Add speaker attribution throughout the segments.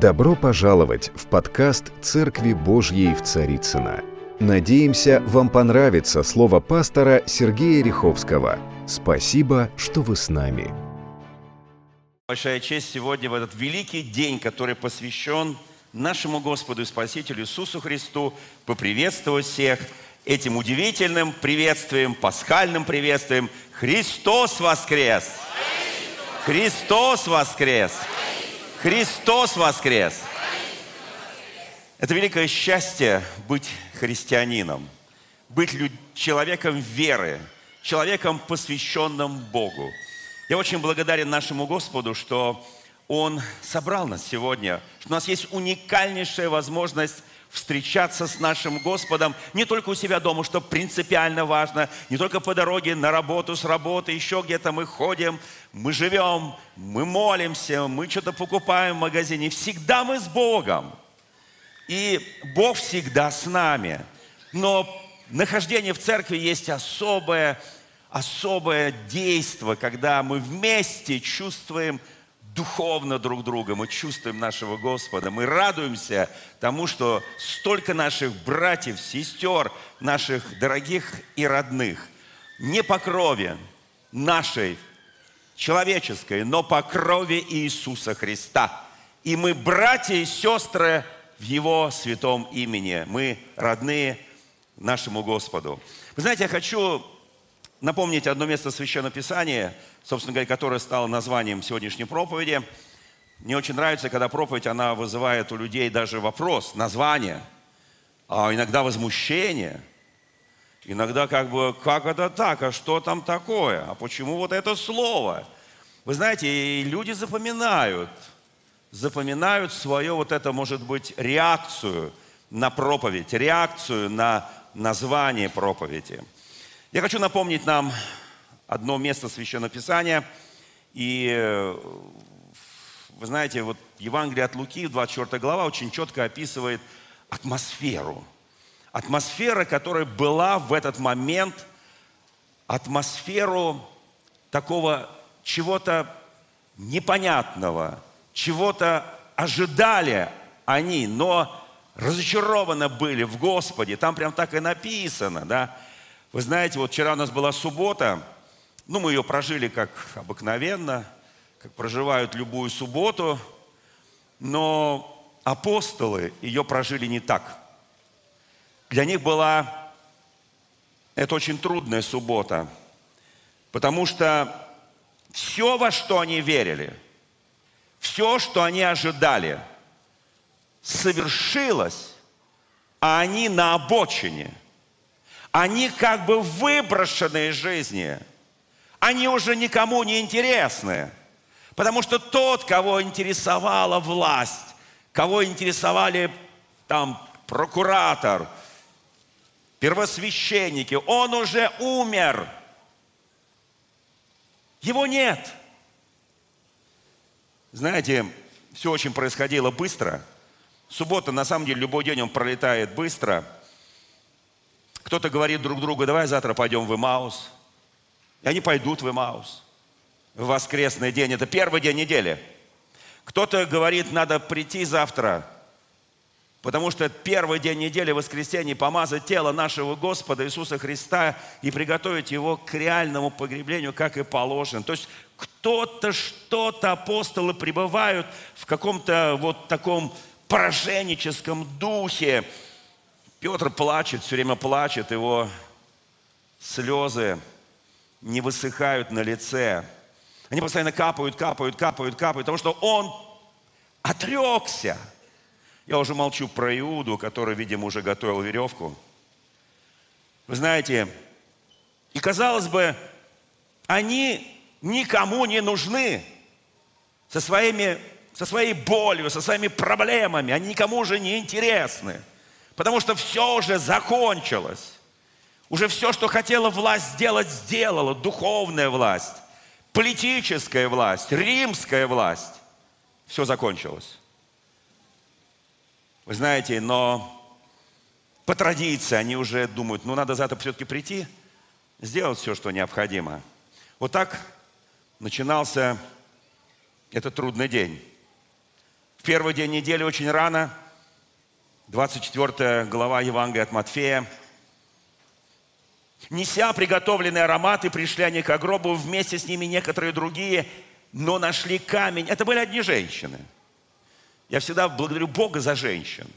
Speaker 1: Добро пожаловать в подкаст «Церкви Божьей в Царицына. Надеемся, вам понравится слово пастора Сергея Риховского. Спасибо, что вы с нами.
Speaker 2: Большая честь сегодня в этот великий день, который посвящен нашему Господу и Спасителю Иисусу Христу, поприветствовать всех этим удивительным приветствием, пасхальным приветствием. Христос воскрес! Христос воскрес! Христос воскрес! Это великое счастье быть христианином, быть человеком веры, человеком, посвященным Богу. Я очень благодарен нашему Господу, что Он собрал нас сегодня, что у нас есть уникальнейшая возможность встречаться с нашим Господом не только у себя дома, что принципиально важно, не только по дороге на работу, с работы, еще где-то мы ходим, мы живем, мы молимся, мы что-то покупаем в магазине. Всегда мы с Богом. И Бог всегда с нами. Но нахождение в церкви есть особое, особое действие, когда мы вместе чувствуем духовно друг друга, мы чувствуем нашего Господа, мы радуемся тому, что столько наших братьев, сестер, наших дорогих и родных, не по крови нашей человеческой, но по крови Иисуса Христа. И мы братья и сестры в Его святом имени. Мы родные нашему Господу. Вы знаете, я хочу напомнить одно место Священного Писания, собственно говоря, которое стало названием сегодняшней проповеди. Мне очень нравится, когда проповедь, она вызывает у людей даже вопрос, название, а иногда возмущение, иногда как бы, как это так, а что там такое, а почему вот это слово? Вы знаете, люди запоминают, запоминают свою вот это, может быть, реакцию на проповедь, реакцию на название проповеди. Я хочу напомнить нам одно место Священного Писания. И э, вы знаете, вот Евангелие от Луки, 24 глава, очень четко описывает атмосферу. Атмосфера, которая была в этот момент, атмосферу такого чего-то непонятного, чего-то ожидали они, но разочарованы были в Господе. Там прям так и написано, да. Вы знаете, вот вчера у нас была суббота, ну, мы ее прожили как обыкновенно, как проживают любую субботу, но апостолы ее прожили не так. Для них была это очень трудная суббота, потому что все, во что они верили, все, что они ожидали, совершилось, а они на обочине – они как бы выброшены из жизни. Они уже никому не интересны. Потому что тот, кого интересовала власть, кого интересовали там прокуратор, первосвященники, он уже умер. Его нет. Знаете, все очень происходило быстро. Суббота, на самом деле, любой день он пролетает быстро – кто-то говорит друг другу, давай завтра пойдем в Имаус. И они пойдут в Имаус. В воскресный день. Это первый день недели. Кто-то говорит, надо прийти завтра, потому что первый день недели, воскресенье, помазать тело нашего Господа Иисуса Христа и приготовить его к реальному погреблению, как и положено. То есть кто-то, что-то, апостолы пребывают в каком-то вот таком пораженческом духе, Петр плачет, все время плачет, его слезы не высыхают на лице. Они постоянно капают, капают, капают, капают, потому что он отрекся. Я уже молчу про Иуду, который, видимо, уже готовил веревку. Вы знаете, и казалось бы, они никому не нужны со, своими, со своей болью, со своими проблемами. Они никому уже не интересны. Потому что все уже закончилось. Уже все, что хотела власть сделать, сделала. Духовная власть, политическая власть, римская власть. Все закончилось. Вы знаете, но по традиции они уже думают, ну надо завтра все-таки прийти, сделать все, что необходимо. Вот так начинался этот трудный день. в первый день недели очень рано, 24 глава Евангелия от Матфея, Неся приготовленные ароматы, пришли они к гробу, вместе с ними некоторые другие, но нашли камень. Это были одни женщины. Я всегда благодарю Бога за женщин.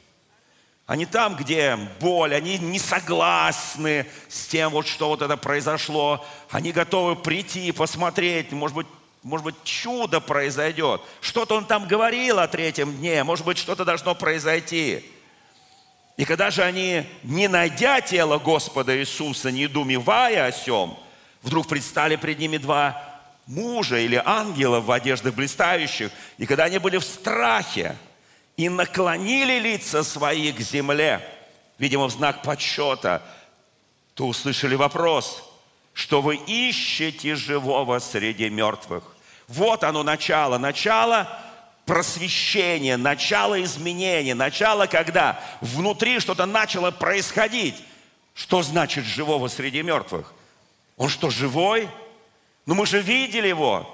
Speaker 2: Они там, где боль, они не согласны с тем, вот, что вот это произошло. Они готовы прийти, посмотреть, может быть, может быть, чудо произойдет. Что-то он там говорил о третьем дне, может быть, что-то должно произойти. И когда же они, не найдя тело Господа Иисуса, не думевая о сем, вдруг предстали пред ними два мужа или ангела в одеждах блистающих, и когда они были в страхе и наклонили лица свои к земле, видимо, в знак подсчета, то услышали вопрос, что вы ищете живого среди мертвых. Вот оно начало. Начало просвещение, начало изменения, начало, когда внутри что-то начало происходить. Что значит живого среди мертвых? Он что, живой? Ну мы же видели его.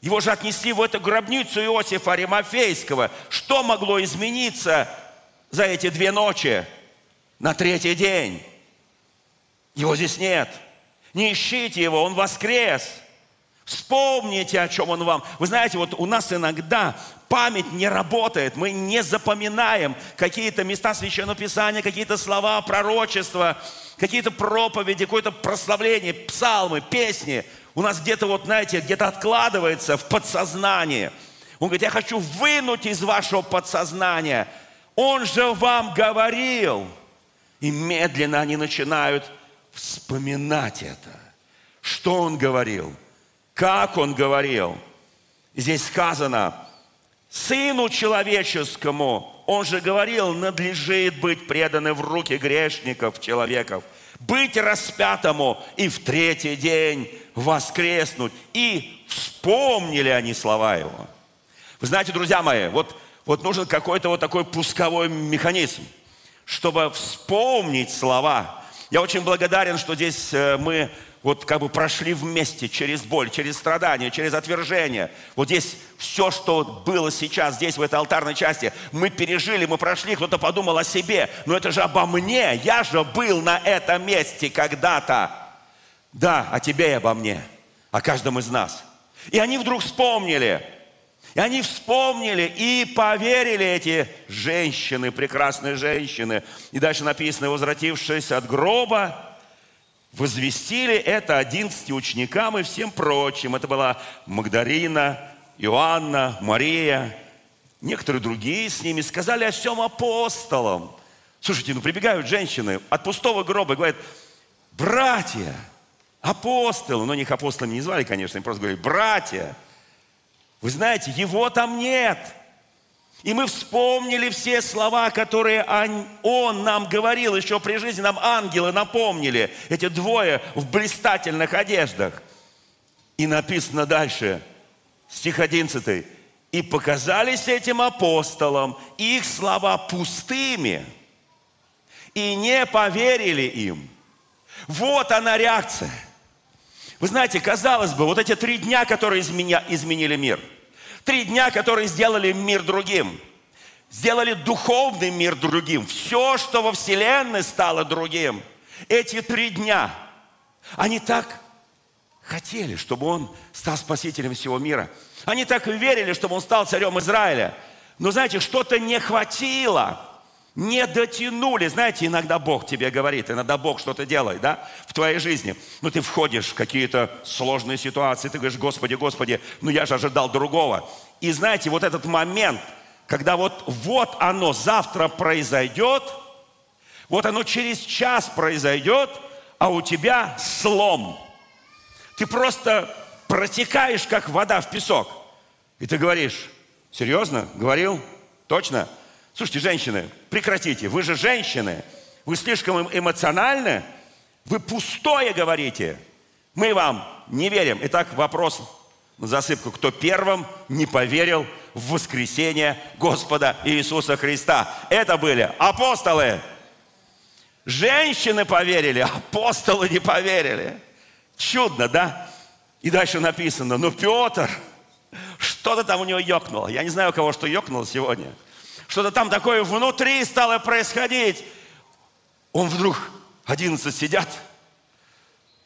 Speaker 2: Его же отнесли в эту гробницу Иосифа Аримафейского. Что могло измениться за эти две ночи на третий день? Его здесь нет. Не ищите его, он воскрес. Вспомните, о чем он вам. Вы знаете, вот у нас иногда память не работает, мы не запоминаем какие-то места Священного Писания, какие-то слова, пророчества, какие-то проповеди, какое-то прославление, псалмы, песни. У нас где-то, вот знаете, где-то откладывается в подсознание. Он говорит, я хочу вынуть из вашего подсознания. Он же вам говорил. И медленно они начинают вспоминать это. Что он говорил? Как он говорил. Здесь сказано, Сыну человеческому, он же говорил, надлежит быть преданы в руки грешников, человеков, быть распятому и в третий день воскреснуть. И вспомнили они слова его. Вы знаете, друзья мои, вот, вот нужен какой-то вот такой пусковой механизм, чтобы вспомнить слова. Я очень благодарен, что здесь э, мы вот как бы прошли вместе через боль, через страдания, через отвержение. Вот здесь все, что было сейчас, здесь, в этой алтарной части, мы пережили, мы прошли, кто-то подумал о себе, но это же обо мне, я же был на этом месте когда-то. Да, о тебе и обо мне, о каждом из нас. И они вдруг вспомнили, и они вспомнили и поверили эти женщины, прекрасные женщины. И дальше написано, возвратившись от гроба, возвестили это одиннадцати ученикам и всем прочим. Это была Магдарина, Иоанна, Мария, некоторые другие с ними, сказали о всем апостолам. Слушайте, ну прибегают женщины от пустого гроба и говорят, братья, апостолы, но них апостолами не звали, конечно, они просто говорили, братья, вы знаете, его там нет – и мы вспомнили все слова, которые Он нам говорил еще при жизни, нам ангелы напомнили. Эти двое в блистательных одеждах. И написано дальше, стих 11. «И показались этим апостолам их слова пустыми, и не поверили им». Вот она реакция. Вы знаете, казалось бы, вот эти три дня, которые изменили мир – Три дня, которые сделали мир другим. Сделали духовный мир другим. Все, что во Вселенной стало другим. Эти три дня, они так хотели, чтобы он стал спасителем всего мира. Они так верили, чтобы он стал царем Израиля. Но знаете, что-то не хватило не дотянули. Знаете, иногда Бог тебе говорит, иногда Бог что-то делает, да, в твоей жизни. Ну, ты входишь в какие-то сложные ситуации, ты говоришь, Господи, Господи, ну я же ожидал другого. И знаете, вот этот момент, когда вот, вот оно завтра произойдет, вот оно через час произойдет, а у тебя слом. Ты просто протекаешь, как вода в песок. И ты говоришь, серьезно? Говорил? Точно? Слушайте, женщины, прекратите. Вы же женщины. Вы слишком эмоциональны. Вы пустое говорите. Мы вам не верим. Итак, вопрос на засыпку. Кто первым не поверил в воскресение Господа Иисуса Христа? Это были апостолы. Женщины поверили, апостолы не поверили. Чудно, да? И дальше написано, ну Петр, что-то там у него ёкнуло. Я не знаю, у кого что ёкнуло сегодня. Что-то там такое внутри стало происходить. Он вдруг, 11 сидят,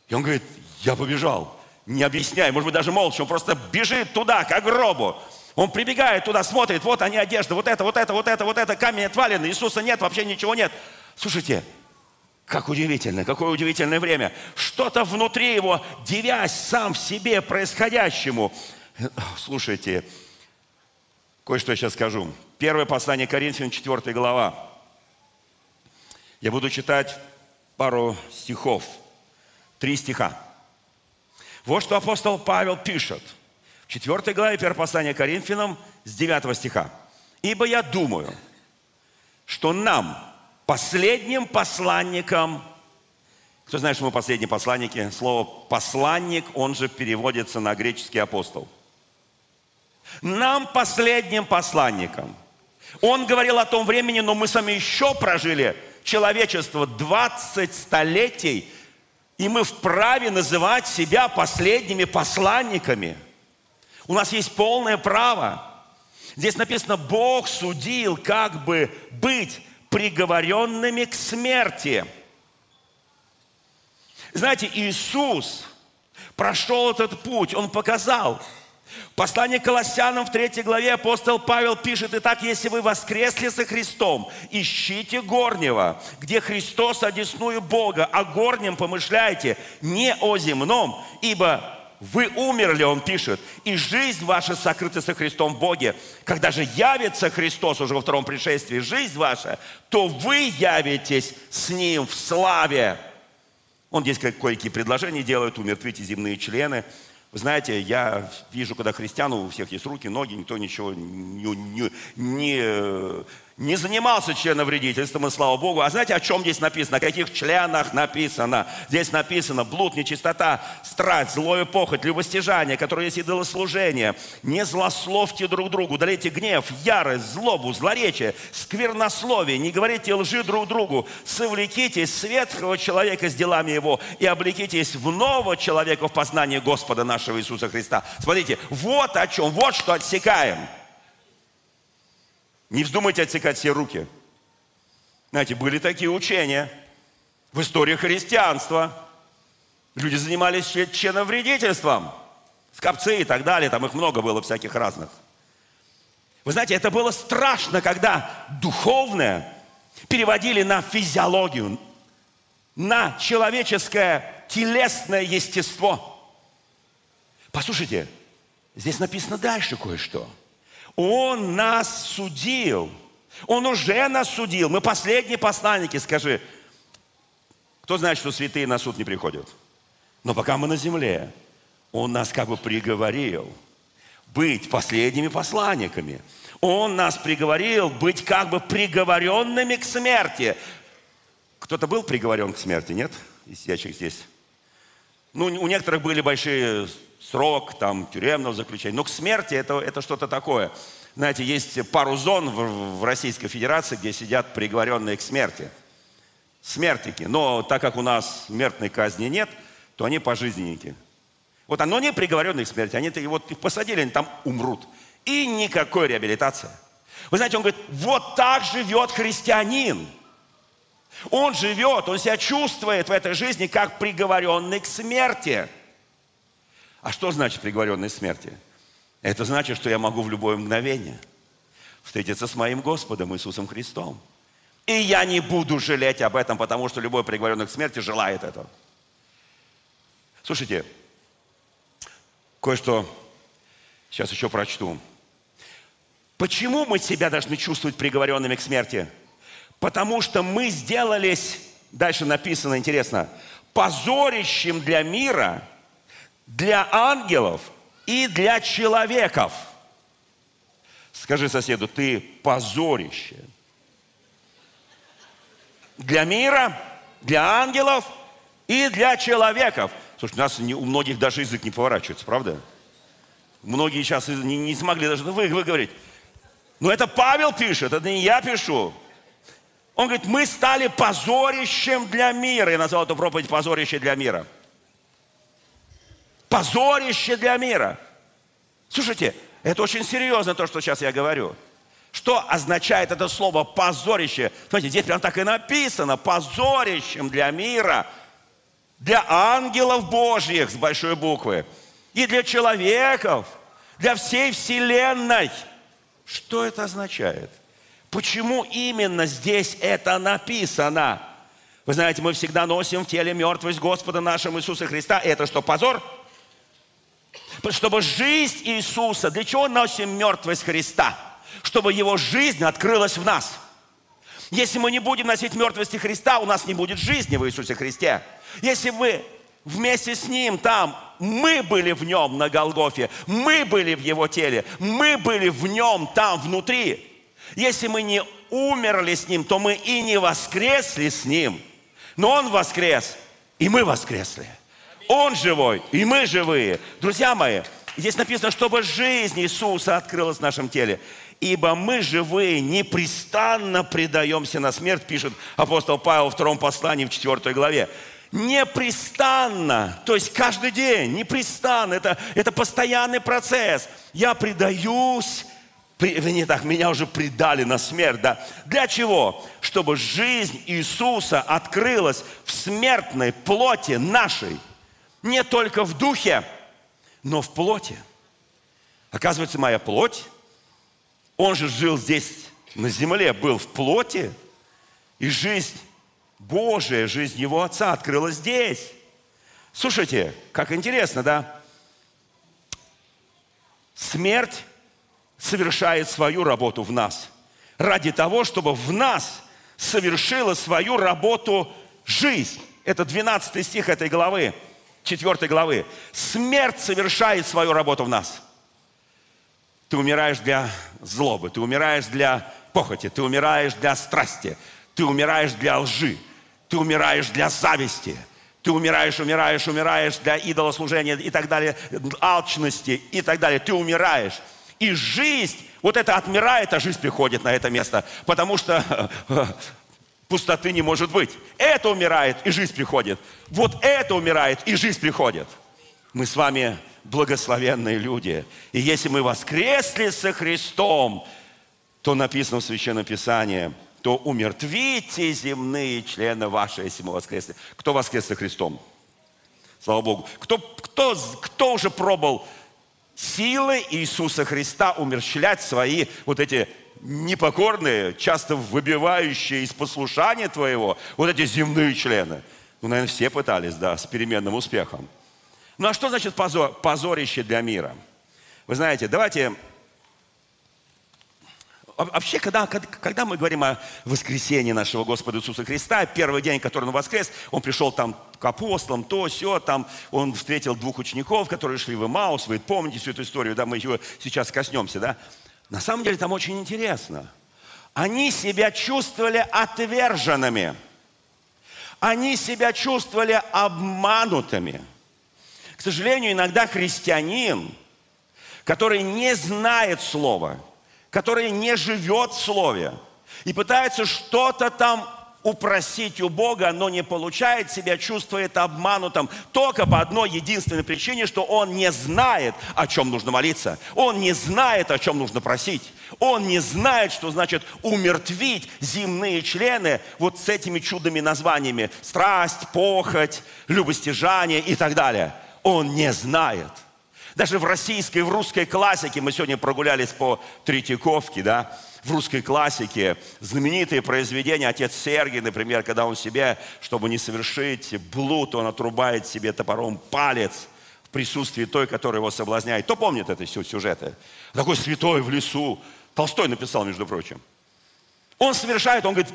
Speaker 2: и он говорит, я побежал, не объясняй, может быть, даже молча, он просто бежит туда, к гробу. Он прибегает туда, смотрит, вот они одежда, вот это, вот это, вот это, вот это, камень отвален, Иисуса нет, вообще ничего нет. Слушайте, как удивительно, какое удивительное время. Что-то внутри его, девясь сам в себе происходящему. Слушайте, кое-что я сейчас скажу. Первое послание Коринфянам, 4 глава. Я буду читать пару стихов. Три стиха. Вот что апостол Павел пишет. В 4 главе 1 послания Коринфянам с 9 стиха. «Ибо я думаю, что нам, последним посланникам, кто знает, что мы последние посланники, слово «посланник», он же переводится на греческий апостол. Нам, последним посланникам, он говорил о том времени, но мы сами еще прожили человечество 20 столетий, и мы вправе называть себя последними посланниками. У нас есть полное право. Здесь написано, Бог судил, как бы быть приговоренными к смерти. Знаете, Иисус прошел этот путь, Он показал. Послание Колоссянам в 3 главе апостол Павел пишет, «Итак, если вы воскресли со Христом, ищите горнего, где Христос одесную Бога, о горнем помышляйте, не о земном, ибо вы умерли, он пишет, и жизнь ваша сокрыта со Христом в Боге. Когда же явится Христос уже во втором пришествии, жизнь ваша, то вы явитесь с Ним в славе. Он здесь кое-какие предложения делает, умертвите земные члены. Вы знаете, я вижу, когда христиан, у всех есть руки, ноги, никто ничего не, не, не не занимался членовредительством, и слава Богу. А знаете, о чем здесь написано? О каких членах написано? Здесь написано блуд, нечистота, страсть, злое похоть, любостяжание, которое есть идолослужение. Не злословьте друг другу, удалите гнев, ярость, злобу, злоречие, сквернословие, не говорите лжи друг другу, совлекитесь светского человека с делами его и облекитесь в нового человека в познании Господа нашего Иисуса Христа. Смотрите, вот о чем, вот что отсекаем – не вздумайте отсекать все руки. Знаете, были такие учения в истории христианства. Люди занимались членовредительством, скопцы и так далее, там их много было всяких разных. Вы знаете, это было страшно, когда духовное переводили на физиологию, на человеческое телесное естество. Послушайте, здесь написано дальше кое-что – он нас судил. Он уже нас судил. Мы последние посланники, скажи. Кто знает, что святые на суд не приходят? Но пока мы на земле, Он нас как бы приговорил быть последними посланниками. Он нас приговорил быть как бы приговоренными к смерти. Кто-то был приговорен к смерти, нет? Из сидящих здесь. Ну, у некоторых были большие срок там, тюремного заключения. Но к смерти это, это что-то такое. Знаете, есть пару зон в, в Российской Федерации, где сидят приговоренные к смерти. Смертники. Но так как у нас смертной казни нет, то они пожизненники. Вот оно не приговоренные к смерти. Они вот их посадили, они там умрут. И никакой реабилитации. Вы знаете, он говорит, вот так живет христианин. Он живет, он себя чувствует в этой жизни как приговоренный к смерти. А что значит приговоренный к смерти? Это значит, что я могу в любое мгновение встретиться с моим Господом Иисусом Христом. И я не буду жалеть об этом, потому что любой приговоренный к смерти желает этого. Слушайте, кое-что сейчас еще прочту. Почему мы себя должны чувствовать приговоренными к смерти? Потому что мы сделались, дальше написано, интересно, позорищем для мира – для ангелов и для человеков. Скажи соседу, ты позорище. Для мира, для ангелов и для человеков. Слушай, у нас у многих даже язык не поворачивается, правда? Многие сейчас не, не смогли даже вы, вы говорить. Но это Павел пишет, это не я пишу. Он говорит, мы стали позорищем для мира. Я назвал эту проповедь позорище для мира позорище для мира. Слушайте, Это очень серьезно то, что сейчас я говорю. Что означает это слово позорище? Смотрите, здесь прям так и написано. Позорищем для мира, для ангелов Божьих с большой буквы и для человеков, для всей вселенной. Что это означает? Почему именно здесь это написано? Вы знаете, мы всегда носим в теле мертвость Господа нашего Иисуса Христа. Это что, позор? Чтобы жизнь Иисуса, для чего носим мертвость Христа? чтобы его жизнь открылась в нас. Если мы не будем носить мертвости Христа, у нас не будет жизни в Иисусе Христе. Если мы вместе с Ним там, мы были в Нем на Голгофе, мы были в Его теле, мы были в Нем там внутри. Если мы не умерли с Ним, то мы и не воскресли с Ним. Но Он воскрес, и мы воскресли. Он живой, и мы живые. Друзья мои, здесь написано, чтобы жизнь Иисуса открылась в нашем теле. Ибо мы живые непрестанно предаемся на смерть, пишет апостол Павел в втором послании в 4 главе. Непрестанно, то есть каждый день, непрестанно, это, это постоянный процесс. Я предаюсь, не так, меня уже предали на смерть, да. Для чего? Чтобы жизнь Иисуса открылась в смертной плоти нашей. Не только в духе, но в плоти. Оказывается, моя плоть он же жил здесь, на земле, был в плоти, и жизнь Божия, жизнь его отца открылась здесь. Слушайте, как интересно, да? Смерть совершает свою работу в нас ради того, чтобы в нас совершила свою работу жизнь. Это 12 стих этой главы, 4 главы. Смерть совершает свою работу в нас – ты умираешь для злобы, ты умираешь для похоти, ты умираешь для страсти, ты умираешь для лжи, ты умираешь для зависти, ты умираешь, умираешь, умираешь для идолослужения и так далее, алчности и так далее. Ты умираешь. И жизнь, вот это отмирает, а жизнь приходит на это место, потому что пустоты не может быть. Это умирает, и жизнь приходит. Вот это умирает, и жизнь приходит. Мы с вами благословенные люди. И если мы воскресли со Христом, то написано в Священном Писании, то умертвите земные члены ваши, если мы воскресли. Кто воскрес со Христом? Слава Богу. Кто, кто, кто уже пробовал силы Иисуса Христа умерщвлять свои вот эти непокорные, часто выбивающие из послушания твоего, вот эти земные члены? Ну, наверное, все пытались, да, с переменным успехом. Ну а что значит позор, позорище для мира? Вы знаете, давайте... Вообще, когда, когда мы говорим о воскресении нашего Господа Иисуса Христа, первый день, который он воскрес, он пришел там к апостолам, то, все, там он встретил двух учеников, которые шли в Имаус, вы помните всю эту историю, да, мы ее сейчас коснемся, да. На самом деле там очень интересно. Они себя чувствовали отверженными. Они себя чувствовали обманутыми – к сожалению, иногда христианин, который не знает Слова, который не живет в Слове и пытается что-то там упросить у Бога, но не получает себя, чувствует обманутым только по одной единственной причине, что он не знает, о чем нужно молиться. Он не знает, о чем нужно просить. Он не знает, что значит умертвить земные члены вот с этими чудными названиями. Страсть, похоть, любостяжание и так далее – он не знает. Даже в российской, в русской классике, мы сегодня прогулялись по Третьяковке, да, в русской классике знаменитые произведения «Отец Сергий», например, когда он себе, чтобы не совершить блуд, он отрубает себе топором палец в присутствии той, которая его соблазняет. Кто помнит это сюжеты? Такой святой в лесу. Толстой написал, между прочим. Он совершает, он говорит,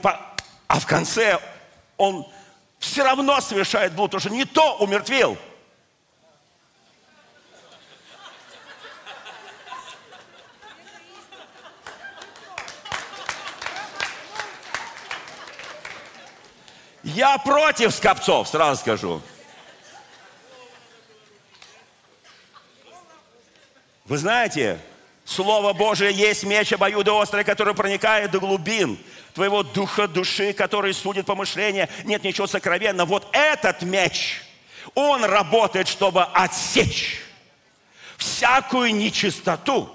Speaker 2: а в конце он все равно совершает блуд, потому что не то умертвил – Я против скопцов, сразу скажу. Вы знаете, Слово Божие есть меч обоюдоострый, который проникает до глубин твоего духа, души, который судит помышления. Нет ничего сокровенного. Вот этот меч, он работает, чтобы отсечь всякую нечистоту,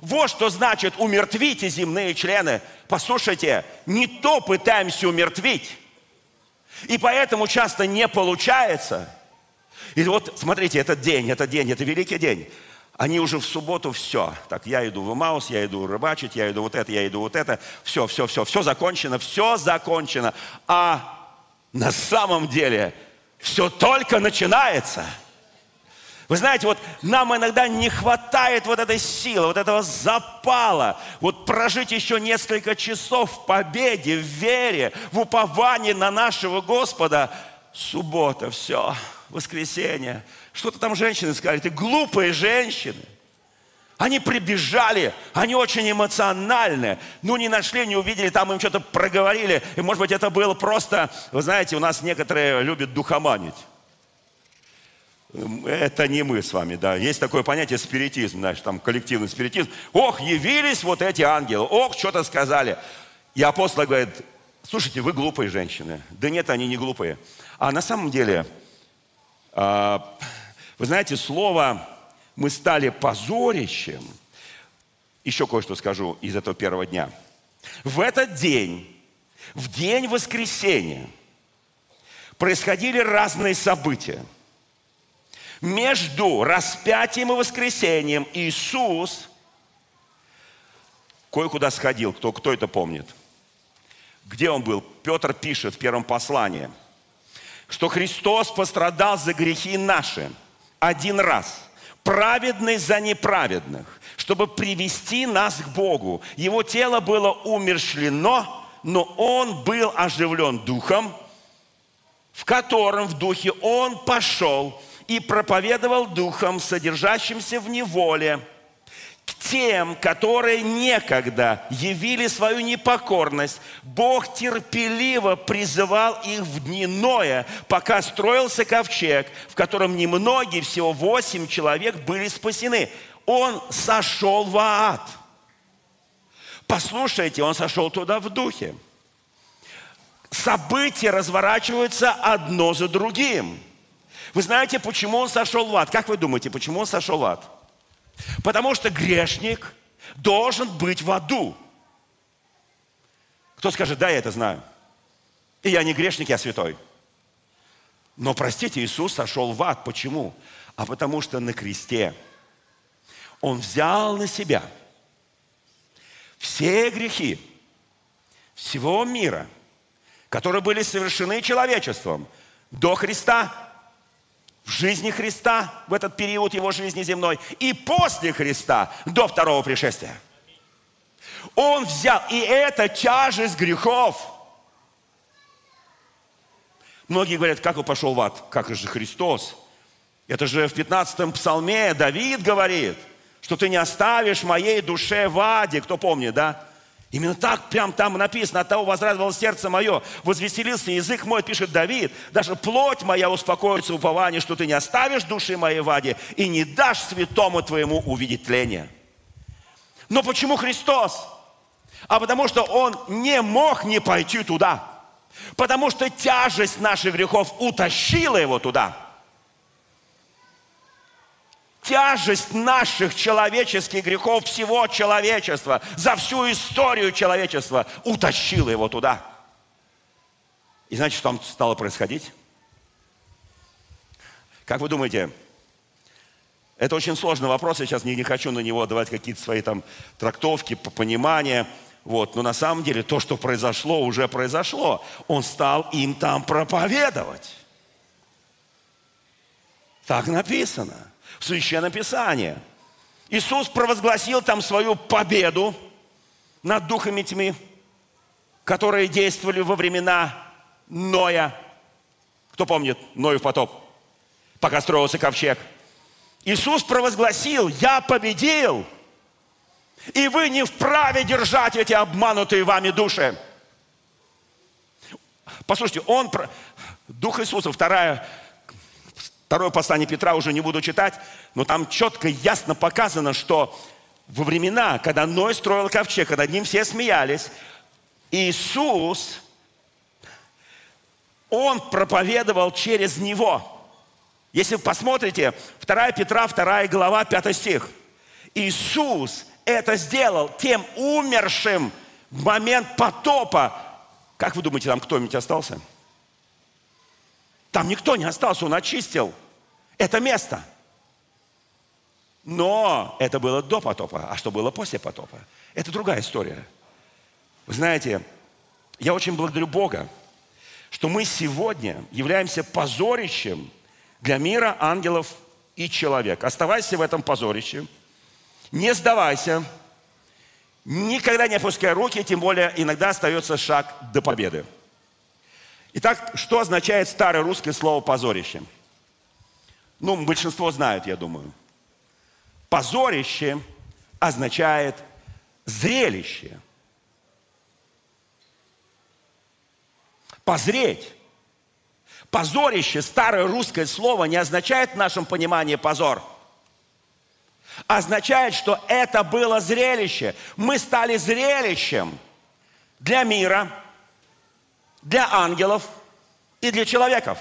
Speaker 2: Вот что значит умертвите земные члены. Послушайте, не то пытаемся умертвить. И поэтому часто не получается. И вот смотрите, этот день, этот день, это великий день. Они уже в субботу все. Так, я иду в Маус, я иду рыбачить, я иду вот это, я иду вот это. Все, все, все, все закончено, все закончено. А на самом деле все только начинается. Вы знаете, вот нам иногда не хватает вот этой силы, вот этого запала, вот прожить еще несколько часов в победе, в вере, в уповании на нашего Господа. Суббота, все, воскресенье, что-то там женщины сказали, ты глупые женщины. Они прибежали, они очень эмоциональны. Ну, не нашли, не увидели, там им что-то проговорили. И, может быть, это было просто, вы знаете, у нас некоторые любят духоманить. Это не мы с вами, да. Есть такое понятие спиритизм, знаешь, там коллективный спиритизм. Ох, явились вот эти ангелы, ох, что-то сказали. И апостол говорит, слушайте, вы глупые женщины. Да нет, они не глупые. А на самом деле, а, вы знаете, слово «мы стали позорищем», еще кое-что скажу из этого первого дня. В этот день, в день воскресения, происходили разные события. Между распятием и воскресением Иисус кое-куда сходил. Кто, кто это помнит? Где он был? Петр пишет в первом послании, что Христос пострадал за грехи наши – один раз, праведный за неправедных, чтобы привести нас к Богу. Его тело было умершлено, но он был оживлен духом, в котором в духе он пошел и проповедовал духом, содержащимся в неволе – к тем, которые некогда явили свою непокорность, Бог терпеливо призывал их в дни Ноя, пока строился ковчег, в котором немногие, всего восемь человек были спасены. Он сошел в ад. Послушайте, он сошел туда в духе. События разворачиваются одно за другим. Вы знаете, почему он сошел в ад? Как вы думаете, почему он сошел в ад? Потому что грешник должен быть в аду. Кто скажет, да, я это знаю. И я не грешник, я святой. Но, простите, Иисус сошел в ад. Почему? А потому что на кресте Он взял на себя все грехи всего мира, которые были совершены человечеством до Христа в жизни Христа, в этот период его жизни земной, и после Христа, до второго пришествия. Он взял, и это тяжесть грехов. Многие говорят, как он пошел в ад? Как же Христос? Это же в 15-м псалме Давид говорит, что ты не оставишь моей душе в аде. Кто помнит, да? Именно так прям там написано, от того возрадовалось сердце мое, возвеселился язык мой, пишет Давид, даже плоть моя успокоится в уповании, что ты не оставишь души моей в аде и не дашь святому твоему увидеть тление. Но почему Христос? А потому что Он не мог не пойти туда. Потому что тяжесть наших грехов утащила Его туда – тяжесть наших человеческих грехов, всего человечества, за всю историю человечества утащила его туда. И знаете, что там стало происходить? Как вы думаете, это очень сложный вопрос, я сейчас не, не хочу на него давать какие-то свои там трактовки, понимания. Вот. Но на самом деле то, что произошло, уже произошло. Он стал им там проповедовать. Так написано в Священном Писании. Иисус провозгласил там свою победу над духами тьмы, которые действовали во времена Ноя. Кто помнит Ною потоп? Пока строился ковчег. Иисус провозгласил, я победил, и вы не вправе держать эти обманутые вами души. Послушайте, он, Дух Иисуса, вторая Второе послание Петра уже не буду читать, но там четко, ясно показано, что во времена, когда Ной строил ковчег, над ним все смеялись, Иисус, Он проповедовал через Него. Если вы посмотрите, 2 Петра, 2 глава, 5 стих. Иисус это сделал тем умершим в момент потопа. Как вы думаете, там кто-нибудь остался? Там никто не остался, он очистил это место. Но это было до потопа. А что было после потопа? Это другая история. Вы знаете, я очень благодарю Бога, что мы сегодня являемся позорищем для мира, ангелов и человека. Оставайся в этом позорище, не сдавайся, никогда не опускай руки, тем более иногда остается шаг до победы. Итак, что означает старое русское слово «позорище»? Ну, большинство знают, я думаю. Позорище означает зрелище. Позреть. Позорище, старое русское слово, не означает в нашем понимании позор. Означает, что это было зрелище. Мы стали зрелищем для мира, для ангелов и для человеков.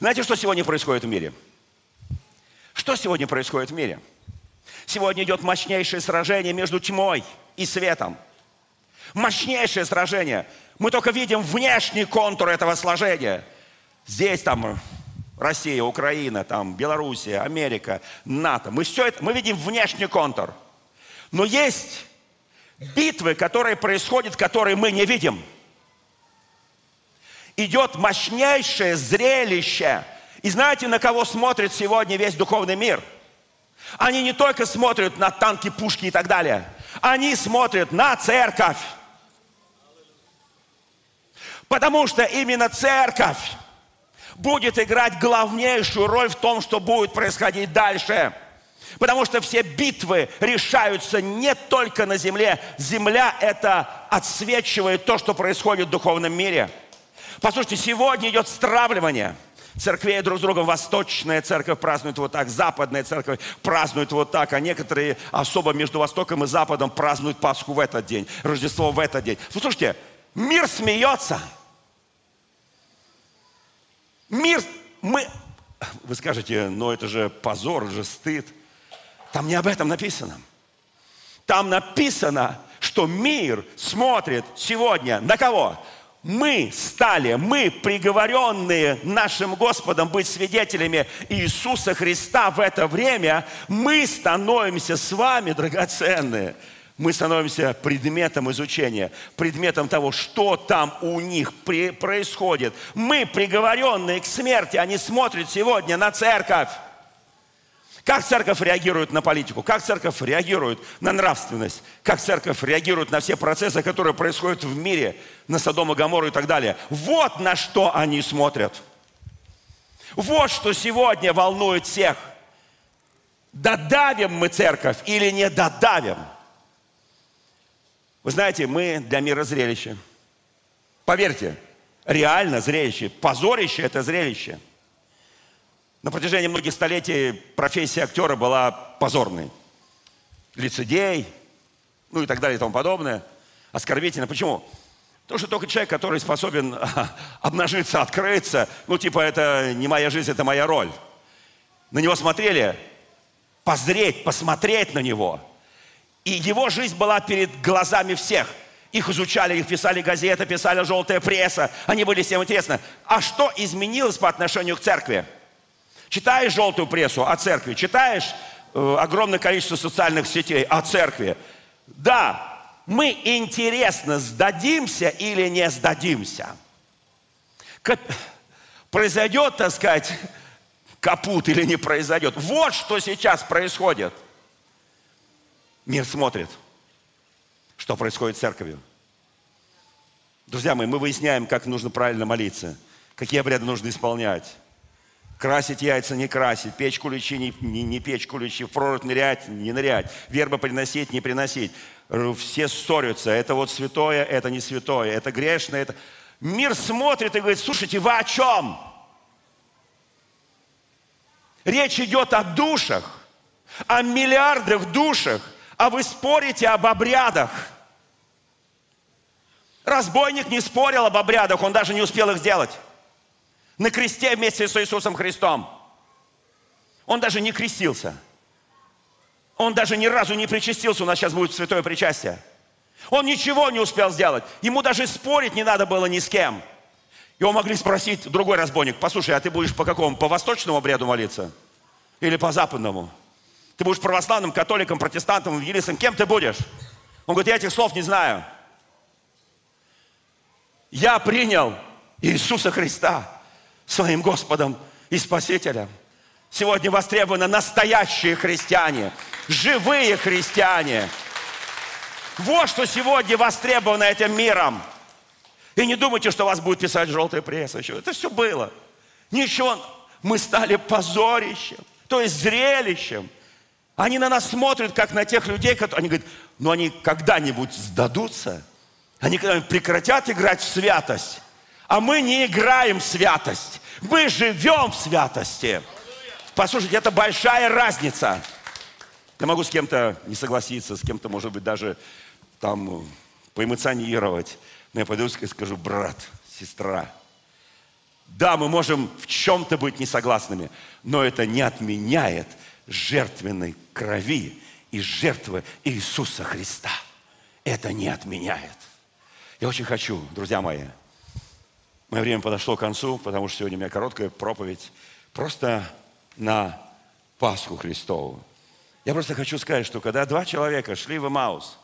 Speaker 2: Знаете, что сегодня происходит в мире? Что сегодня происходит в мире? Сегодня идет мощнейшее сражение между тьмой и светом. Мощнейшее сражение. Мы только видим внешний контур этого сражения. Здесь там Россия, Украина, там Белоруссия, Америка, НАТО. Мы все это, мы видим внешний контур. Но есть битвы, которые происходят, которые мы не видим. Идет мощнейшее зрелище. И знаете, на кого смотрит сегодня весь духовный мир? Они не только смотрят на танки, пушки и так далее. Они смотрят на церковь. Потому что именно церковь будет играть главнейшую роль в том, что будет происходить дальше. Потому что все битвы решаются не только на земле. Земля это отсвечивает то, что происходит в духовном мире. Послушайте, сегодня идет стравливание церквей друг с другом. Восточная церковь празднует вот так, западная церковь празднует вот так, а некоторые особо между Востоком и Западом празднуют Пасху в этот день, Рождество в этот день. Слушайте, мир смеется – Мир, мы... Вы скажете, но это же позор, это же стыд. Там не об этом написано. Там написано, что мир смотрит сегодня на кого? Мы стали, мы приговоренные нашим Господом быть свидетелями Иисуса Христа в это время, мы становимся с вами драгоценные мы становимся предметом изучения, предметом того, что там у них происходит. Мы, приговоренные к смерти, они смотрят сегодня на церковь. Как церковь реагирует на политику? Как церковь реагирует на нравственность? Как церковь реагирует на все процессы, которые происходят в мире, на Содом и Гоморру и так далее? Вот на что они смотрят. Вот что сегодня волнует всех. Додавим мы церковь или не додавим? Вы знаете, мы для мира зрелище. Поверьте, реально зрелище. Позорище – это зрелище. На протяжении многих столетий профессия актера была позорной. Лицедей, ну и так далее и тому подобное. Оскорбительно. Почему? Потому что только человек, который способен обнажиться, открыться, ну типа это не моя жизнь, это моя роль. На него смотрели, позреть, посмотреть на него – и его жизнь была перед глазами всех. Их изучали, их писали газеты, писали желтая пресса. Они были всем интересны. А что изменилось по отношению к церкви? Читаешь желтую прессу о церкви, читаешь э, огромное количество социальных сетей о церкви. Да, мы интересно, сдадимся или не сдадимся. Как произойдет, так сказать, капут или не произойдет. Вот что сейчас происходит – Мир смотрит, что происходит с церковью. Друзья мои, мы выясняем, как нужно правильно молиться, какие обряды нужно исполнять. Красить яйца, не красить, печь куличи, не, не, не печь куличи, в прород нырять, не нырять, вербы приносить, не приносить. Все ссорятся, это вот святое, это не святое, это грешное, это... Мир смотрит и говорит, слушайте, вы о чем? Речь идет о душах, о миллиардах душах, а вы спорите об обрядах. Разбойник не спорил об обрядах, он даже не успел их сделать. На кресте вместе с Иисусом Христом. Он даже не крестился. Он даже ни разу не причастился, у нас сейчас будет святое причастие. Он ничего не успел сделать. Ему даже спорить не надо было ни с кем. Его могли спросить другой разбойник, послушай, а ты будешь по какому? По восточному обряду молиться? Или по западному? Ты будешь православным, католиком, протестантом, евангелистом? Кем ты будешь? Он говорит, я этих слов не знаю. Я принял Иисуса Христа своим Господом и Спасителем. Сегодня востребованы настоящие христиане, живые христиане. Вот что сегодня востребовано этим миром. И не думайте, что вас будет писать желтая пресса еще. Это все было. Ничего. Мы стали позорищем, то есть зрелищем. Они на нас смотрят, как на тех людей, которые... Они говорят, ну они когда-нибудь сдадутся? Они когда-нибудь прекратят играть в святость? А мы не играем в святость. Мы живем в святости. Послушайте, это большая разница. Я могу с кем-то не согласиться, с кем-то, может быть, даже там поэмоционировать. Но я пойду и скажу, брат, сестра, да, мы можем в чем-то быть несогласными, но это не отменяет жертвенной крови и жертвы Иисуса Христа. Это не отменяет. Я очень хочу, друзья мои, мое время подошло к концу, потому что сегодня у меня короткая проповедь просто на Пасху Христову. Я просто хочу сказать, что когда два человека шли в Эмаус,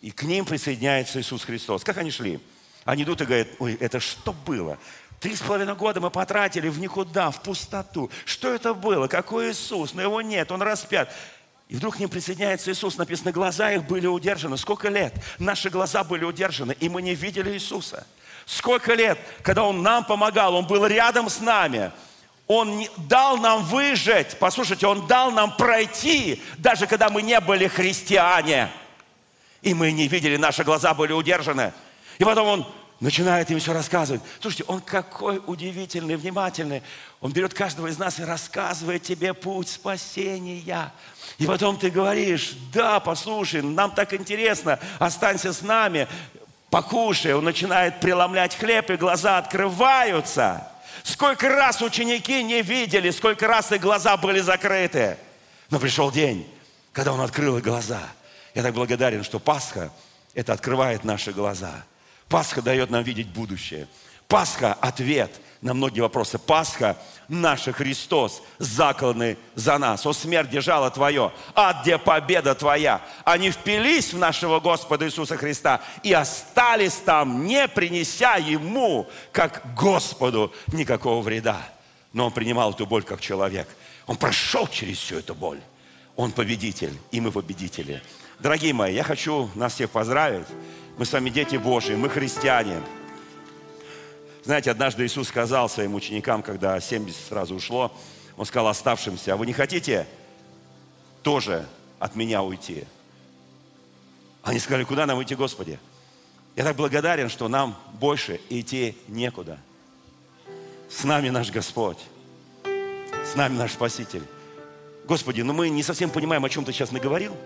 Speaker 2: и к ним присоединяется Иисус Христос, как они шли? Они идут и говорят, ой, это что было? Три с половиной года мы потратили в никуда, в пустоту. Что это было? Какой Иисус? Но его нет, он распят. И вдруг к ним присоединяется Иисус. Написано, глаза их были удержаны. Сколько лет наши глаза были удержаны, и мы не видели Иисуса. Сколько лет, когда Он нам помогал, Он был рядом с нами. Он дал нам выжить. Послушайте, Он дал нам пройти, даже когда мы не были христиане. И мы не видели, наши глаза были удержаны. И потом Он начинает им все рассказывать. Слушайте, он какой удивительный, внимательный. Он берет каждого из нас и рассказывает тебе путь спасения. И потом ты говоришь, да, послушай, нам так интересно, останься с нами, покушай. Он начинает преломлять хлеб, и глаза открываются. Сколько раз ученики не видели, сколько раз их глаза были закрыты. Но пришел день, когда он открыл их глаза. Я так благодарен, что Пасха – это открывает наши глаза – Пасха дает нам видеть будущее. Пасха – ответ на многие вопросы. Пасха – наш Христос, закланный за нас. О, смерть держала Твое, а где победа Твоя? Они впились в нашего Господа Иисуса Христа и остались там, не принеся Ему, как Господу, никакого вреда. Но Он принимал эту боль как человек. Он прошел через всю эту боль. Он победитель, и мы победители. Дорогие мои, я хочу нас всех поздравить. Мы с вами дети Божьи, мы христиане. Знаете, однажды Иисус сказал своим ученикам, когда 70 сразу ушло, Он сказал оставшимся, а вы не хотите тоже от меня уйти? Они сказали, куда нам идти, Господи? Я так благодарен, что нам больше идти некуда. С нами наш Господь. С нами наш Спаситель. Господи, ну мы не совсем понимаем, о чем ты сейчас наговорил.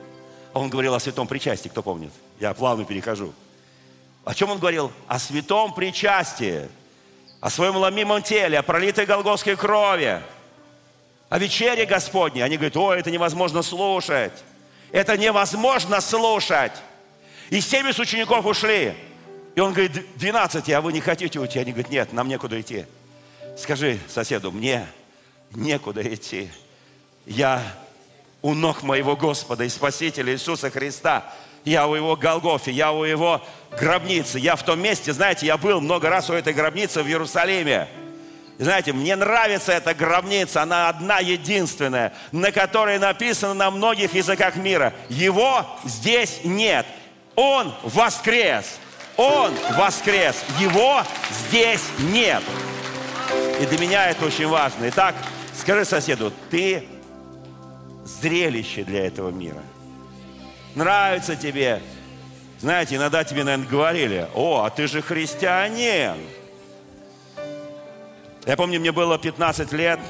Speaker 2: А он говорил о святом причастии, кто помнит? Я плавно перехожу. О чем он говорил? О святом причастии, о своем ломимом теле, о пролитой голгофской крови, о вечере Господней. Они говорят, ой, это невозможно слушать. Это невозможно слушать. И 70 учеников ушли. И он говорит, 12, а вы не хотите уйти? Они говорят, нет, нам некуда идти. Скажи соседу, мне некуда идти. Я у ног моего Господа и Спасителя Иисуса Христа. Я у его Голгофе, я у его гробницы. Я в том месте, знаете, я был много раз у этой гробницы в Иерусалиме. знаете, мне нравится эта гробница, она одна единственная, на которой написано на многих языках мира. Его здесь нет. Он воскрес. Он воскрес. Его здесь нет. И для меня это очень важно. Итак, скажи соседу, ты зрелище для этого мира. Нравится тебе. Знаете, иногда тебе, наверное, говорили, о, а ты же христианин. Я помню, мне было 15 лет.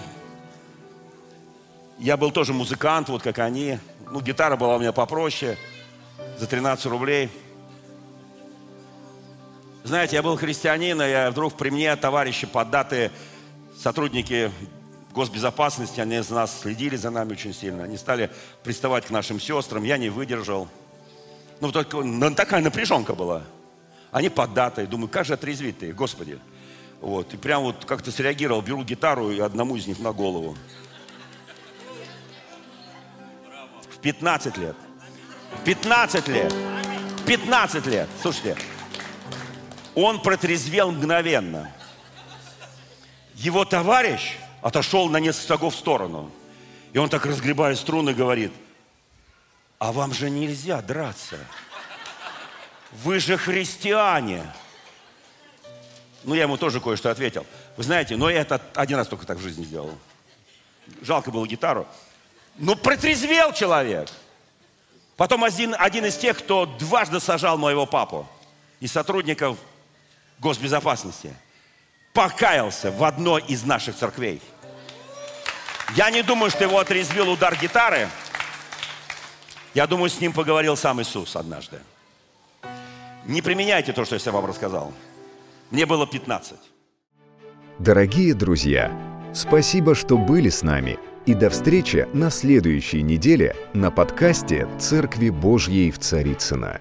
Speaker 2: Я был тоже музыкант, вот как они. Ну, гитара была у меня попроще, за 13 рублей. Знаете, я был христианин, и я вдруг при мне товарищи поддатые, сотрудники госбезопасности, они за нас следили за нами очень сильно. Они стали приставать к нашим сестрам, я не выдержал. Ну, только такая напряженка была. Они под датой. Думаю, как же отрезвить ты, Господи. Вот. И прям вот как-то среагировал, беру гитару и одному из них на голову. В 15 лет. В 15 лет. 15 лет. Слушайте, он протрезвел мгновенно. Его товарищ отошел на несколько шагов в сторону. И он так, разгребая струны, говорит, а вам же нельзя драться. Вы же христиане. Ну, я ему тоже кое-что ответил. Вы знаете, но я это один раз только так в жизни сделал. Жалко было гитару. Ну, протрезвел человек. Потом один, один из тех, кто дважды сажал моего папу и сотрудников госбезопасности, покаялся в одной из наших церквей. Я не думаю, что его отрезвил удар гитары. Я думаю, с ним поговорил сам Иисус однажды. Не применяйте то, что я вам рассказал. Мне было 15.
Speaker 1: Дорогие друзья, спасибо, что были с нами. И до встречи на следующей неделе на подкасте «Церкви Божьей в Царицына.